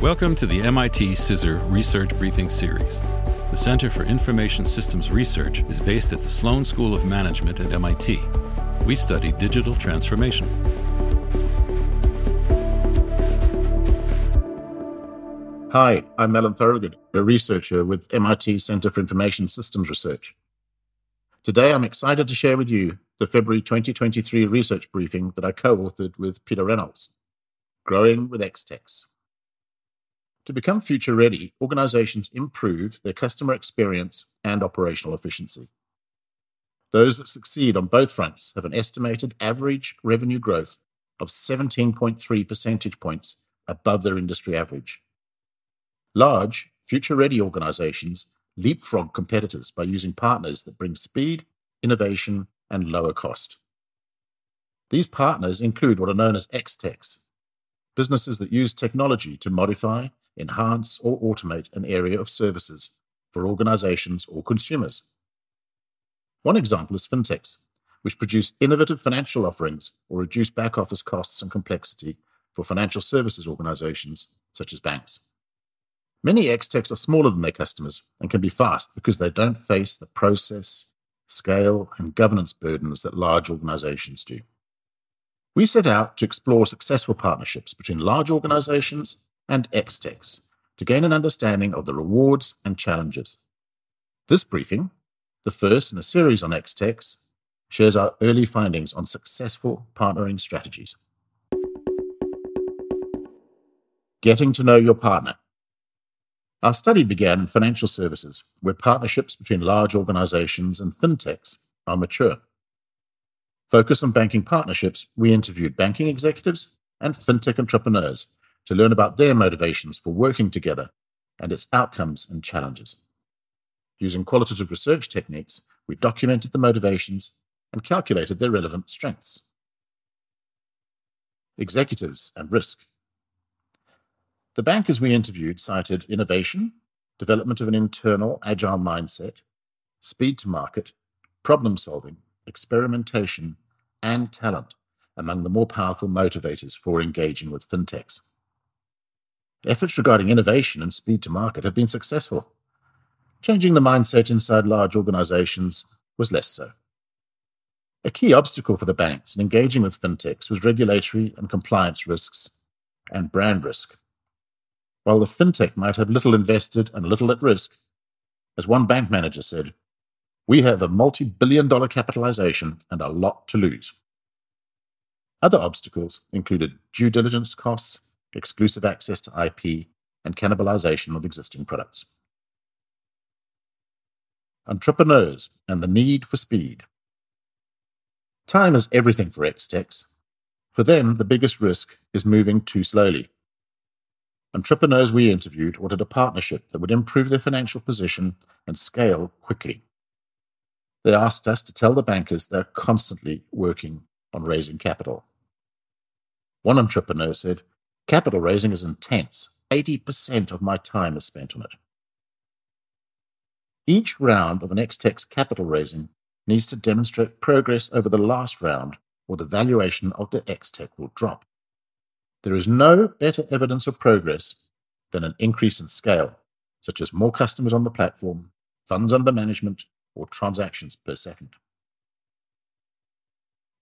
Welcome to the MIT CISR Research Briefing Series. The Center for Information Systems Research is based at the Sloan School of Management at MIT. We study digital transformation. Hi, I'm Alan Thorogood, a researcher with MIT Center for Information Systems Research. Today, I'm excited to share with you the February 2023 research briefing that I co authored with Peter Reynolds Growing with XTechs. To become future ready, organizations improve their customer experience and operational efficiency. Those that succeed on both fronts have an estimated average revenue growth of 17.3 percentage points above their industry average. Large, future ready organizations leapfrog competitors by using partners that bring speed, innovation, and lower cost. These partners include what are known as XTechs, businesses that use technology to modify, enhance, or automate an area of services for organizations or consumers. One example is fintechs, which produce innovative financial offerings or reduce back office costs and complexity for financial services organizations such as banks. Many XTechs are smaller than their customers and can be fast because they don't face the process, scale, and governance burdens that large organizations do. We set out to explore successful partnerships between large organizations and XTechs to gain an understanding of the rewards and challenges. This briefing, the first in a series on XTechs, shares our early findings on successful partnering strategies. Getting to know your partner. Our study began in financial services, where partnerships between large organizations and fintechs are mature. Focused on banking partnerships, we interviewed banking executives and fintech entrepreneurs to learn about their motivations for working together and its outcomes and challenges. Using qualitative research techniques, we documented the motivations and calculated their relevant strengths. Executives and risk. The bankers we interviewed cited innovation, development of an internal agile mindset, speed to market, problem solving, experimentation, and talent among the more powerful motivators for engaging with fintechs. Efforts regarding innovation and speed to market have been successful. Changing the mindset inside large organizations was less so. A key obstacle for the banks in engaging with fintechs was regulatory and compliance risks and brand risk. While the fintech might have little invested and little at risk, as one bank manager said, we have a multi billion dollar capitalization and a lot to lose. Other obstacles included due diligence costs exclusive access to IP, and cannibalization of existing products. Entrepreneurs and the need for speed. Time is everything for XTechs. For them, the biggest risk is moving too slowly. Entrepreneurs we interviewed wanted a partnership that would improve their financial position and scale quickly. They asked us to tell the bankers they're constantly working on raising capital. One entrepreneur said, Capital raising is intense. 80% of my time is spent on it. Each round of an XTech's capital raising needs to demonstrate progress over the last round, or the valuation of the XTech will drop. There is no better evidence of progress than an increase in scale, such as more customers on the platform, funds under management, or transactions per second.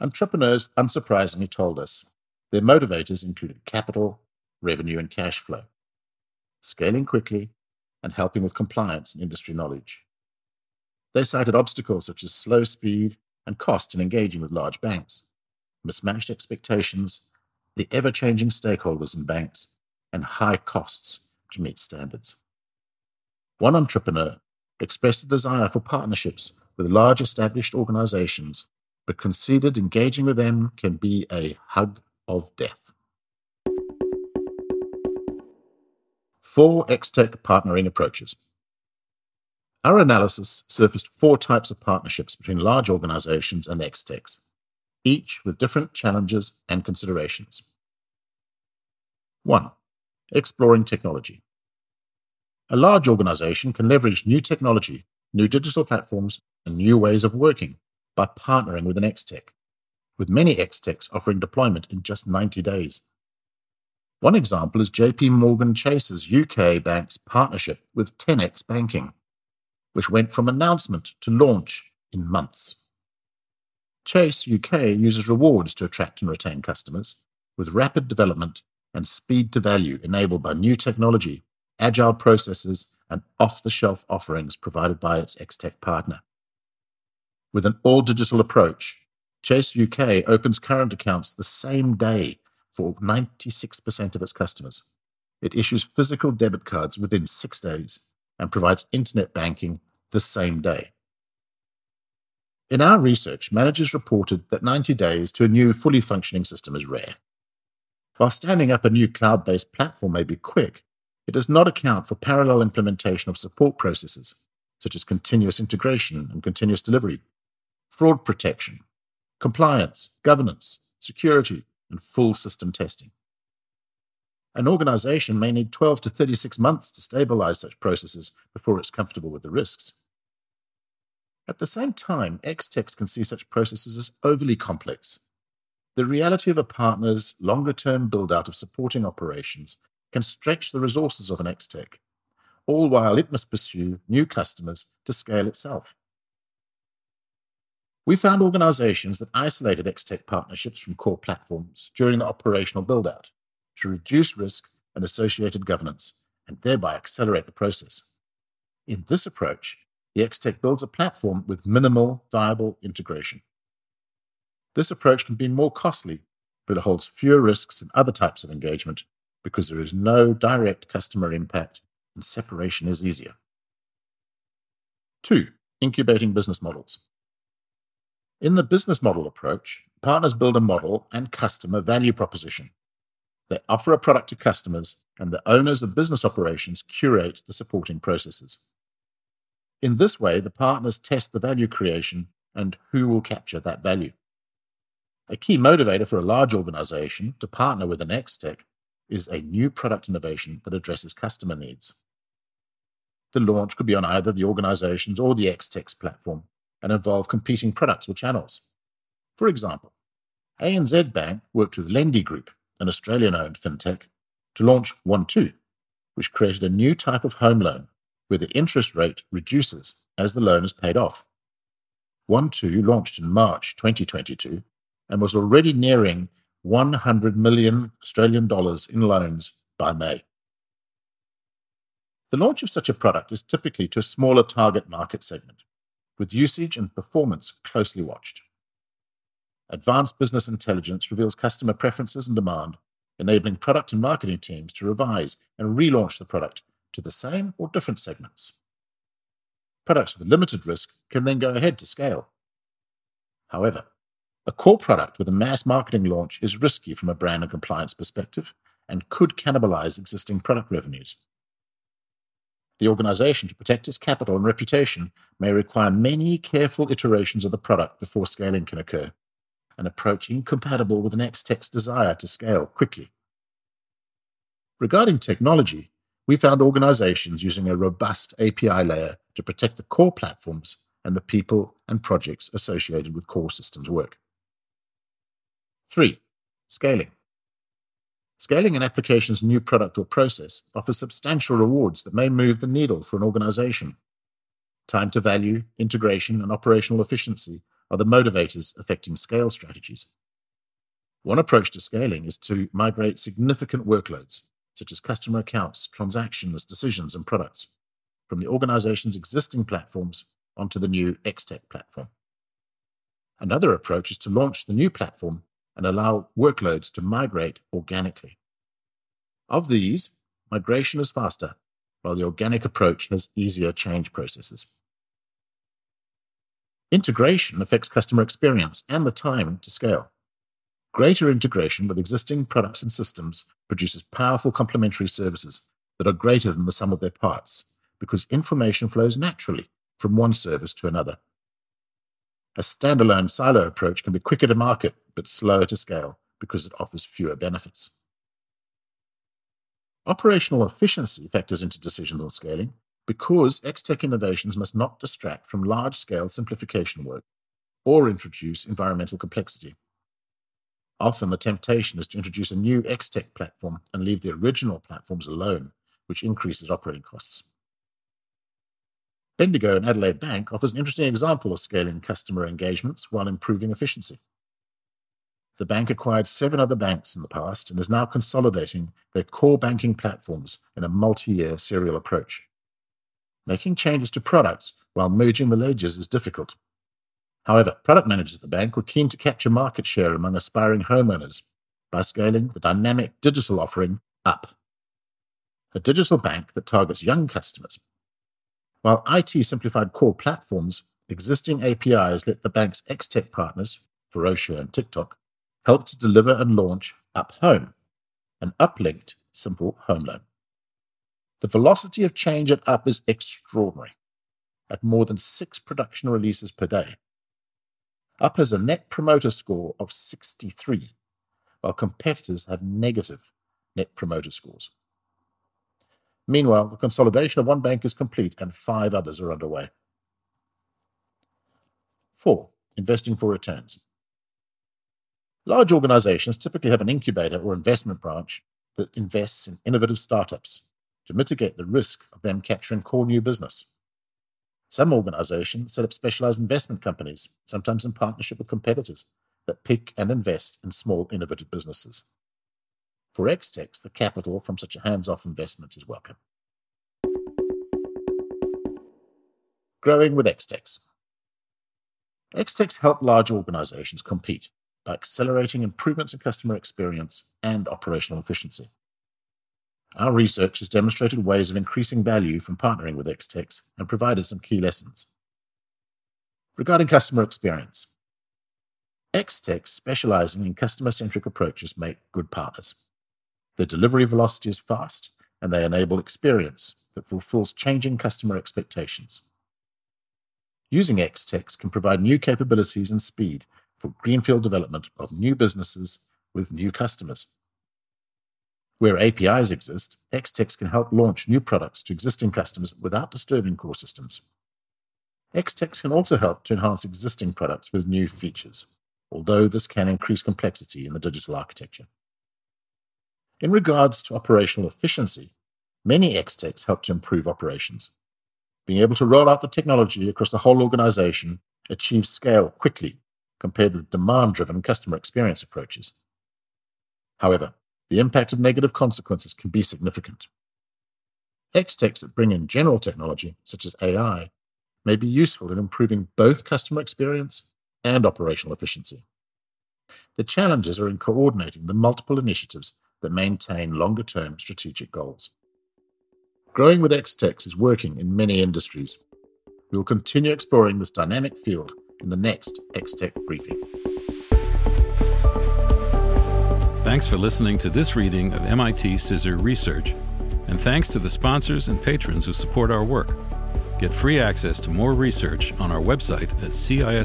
Entrepreneurs unsurprisingly told us their motivators included capital, revenue, and cash flow, scaling quickly, and helping with compliance and industry knowledge. They cited obstacles such as slow speed and cost in engaging with large banks, mismatched expectations, the ever changing stakeholders in banks, and high costs to meet standards. One entrepreneur expressed a desire for partnerships with large established organizations, but conceded engaging with them can be a hug of death. Four XTech partnering approaches. Our analysis surfaced four types of partnerships between large organizations and XTechs, each with different challenges and considerations. 1. Exploring technology. A large organization can leverage new technology, new digital platforms, and new ways of working by partnering with an XTech with many XTechs offering deployment in just 90 days. One example is JP Morgan Chase's UK bank's partnership with 10x Banking, which went from announcement to launch in months. Chase UK uses rewards to attract and retain customers, with rapid development and speed to value enabled by new technology, agile processes, and off the shelf offerings provided by its XTech partner. With an all digital approach, Chase UK opens current accounts the same day for 96% of its customers. It issues physical debit cards within six days and provides internet banking the same day. In our research, managers reported that 90 days to a new fully functioning system is rare. While standing up a new cloud based platform may be quick, it does not account for parallel implementation of support processes, such as continuous integration and continuous delivery, fraud protection, compliance, governance, security, and full system testing. An organization may need 12 to 36 months to stabilize such processes before it's comfortable with the risks. At the same time, XTechs can see such processes as overly complex. The reality of a partner's longer term build out of supporting operations can stretch the resources of an XTech, all while it must pursue new customers to scale itself. We found organizations that isolated XTech partnerships from core platforms during the operational build out to reduce risk and associated governance and thereby accelerate the process. In this approach, the XTech builds a platform with minimal viable integration. This approach can be more costly, but it holds fewer risks than other types of engagement because there is no direct customer impact and separation is easier. Two, incubating business models. In the business model approach, partners build a model and customer value proposition. They offer a product to customers, and the owners of business operations curate the supporting processes. In this way, the partners test the value creation and who will capture that value. A key motivator for a large organization to partner with an XTech is a new product innovation that addresses customer needs. The launch could be on either the organization's or the XTech's platform, and involve competing products or channels. For example, ANZ Bank worked with Lendi Group, an Australian owned fintech, to launch One2, which created a new type of home loan where the interest rate reduces as the loan is paid off. One2 launched in March 2022 and was already nearing 100 million Australian dollars in loans by May. The launch of such a product is typically to a smaller target market segment, with usage and performance closely watched. Advanced business intelligence reveals customer preferences and demand, enabling product and marketing teams to revise and relaunch the product to the same or different segments. Products with limited risk can then go ahead to scale. However, a core product with a mass marketing launch is risky from a brand and compliance perspective and could cannibalize existing product revenues. The organization, to protect its capital and reputation, may require many careful iterations of the product before scaling can occur, an approach incompatible with an XTech's desire to scale quickly. Regarding technology, we found organizations using a robust API layer to protect the core platforms and the people and projects associated with core systems work. Three, scaling. Scaling an application's new product or process offers substantial rewards that may move the needle for an organization. Time to value, integration, and operational efficiency are the motivators affecting scale strategies. One approach to scaling is to migrate significant workloads, such as customer accounts, transactions, decisions, and products, from the organization's existing platforms onto the new XTech platform. Another approach is to launch the new platform and allow workloads to migrate organically. Of these, migration is faster, while the organic approach has easier change processes. Integration affects customer experience and the time to scale. Greater integration with existing products and systems produces powerful complementary services that are greater than the sum of their parts because information flows naturally from one service to another. A standalone silo approach can be quicker to market but slower to scale because it offers fewer benefits. Operational efficiency factors into decisions on scaling because XTech innovations must not distract from large scale simplification work or introduce environmental complexity. Often the temptation is to introduce a new XTech platform and leave the original platforms alone, which increases operating costs. Bendigo and Adelaide Bank offers an interesting example of scaling customer engagements while improving efficiency. The bank acquired seven other banks in the past and is now consolidating their core banking platforms in a multi year serial approach. Making changes to products while merging the ledgers is difficult. However, product managers at the bank were keen to capture market share among aspiring homeowners by scaling the dynamic digital offering up. A digital bank that targets young customers. While IT simplified core platforms, existing APIs let the bank's XTech partners, Ferocia and Tic:Toc, help to deliver and launch Up Home, an uplinked simple home loan. The velocity of change at Up is extraordinary, at more than six production releases per day. Up has a net promoter score of 63, while competitors have negative net promoter scores. Meanwhile, the consolidation of one bank is complete and five others are underway. 4. Investing for returns. Large organizations typically have an incubator or investment branch that invests in innovative startups to mitigate the risk of them capturing core new business. Some organizations set up specialized investment companies, sometimes in partnership with competitors, that pick and invest in small, innovative businesses. For XTechs, the capital from such a hands off investment is welcome. Growing with XTechs. XTechs help large organizations compete by accelerating improvements in customer experience and operational efficiency. Our research has demonstrated ways of increasing value from partnering with XTechs and provided some key lessons. Regarding customer experience, XTechs specializing in customer centric approaches make good partners. Their delivery velocity is fast and they enable experience that fulfills changing customer expectations. Using XTechs can provide new capabilities and speed for greenfield development of new businesses with new customers. Where APIs exist, XTechs can help launch new products to existing customers without disturbing core systems. XTechs can also help to enhance existing products with new features, although this can increase complexity in the digital architecture. In regards to operational efficiency, many XTechs help to improve operations. Being able to roll out the technology across the whole organization achieves scale quickly compared with demand driven customer experience approaches. However, the impact of negative consequences can be significant. XTechs that bring in general technology, such as AI, may be useful in improving both customer experience and operational efficiency. The challenges are in coordinating the multiple initiatives that maintain longer term strategic goals. Growing with XTechs is working in many industries. We will continue exploring this dynamic field in the next XTech briefing. Thanks for listening to this reading of MIT CISR Research, and thanks to the sponsors and patrons who support our work. Get free access to more research on our website at cisr.mit.edu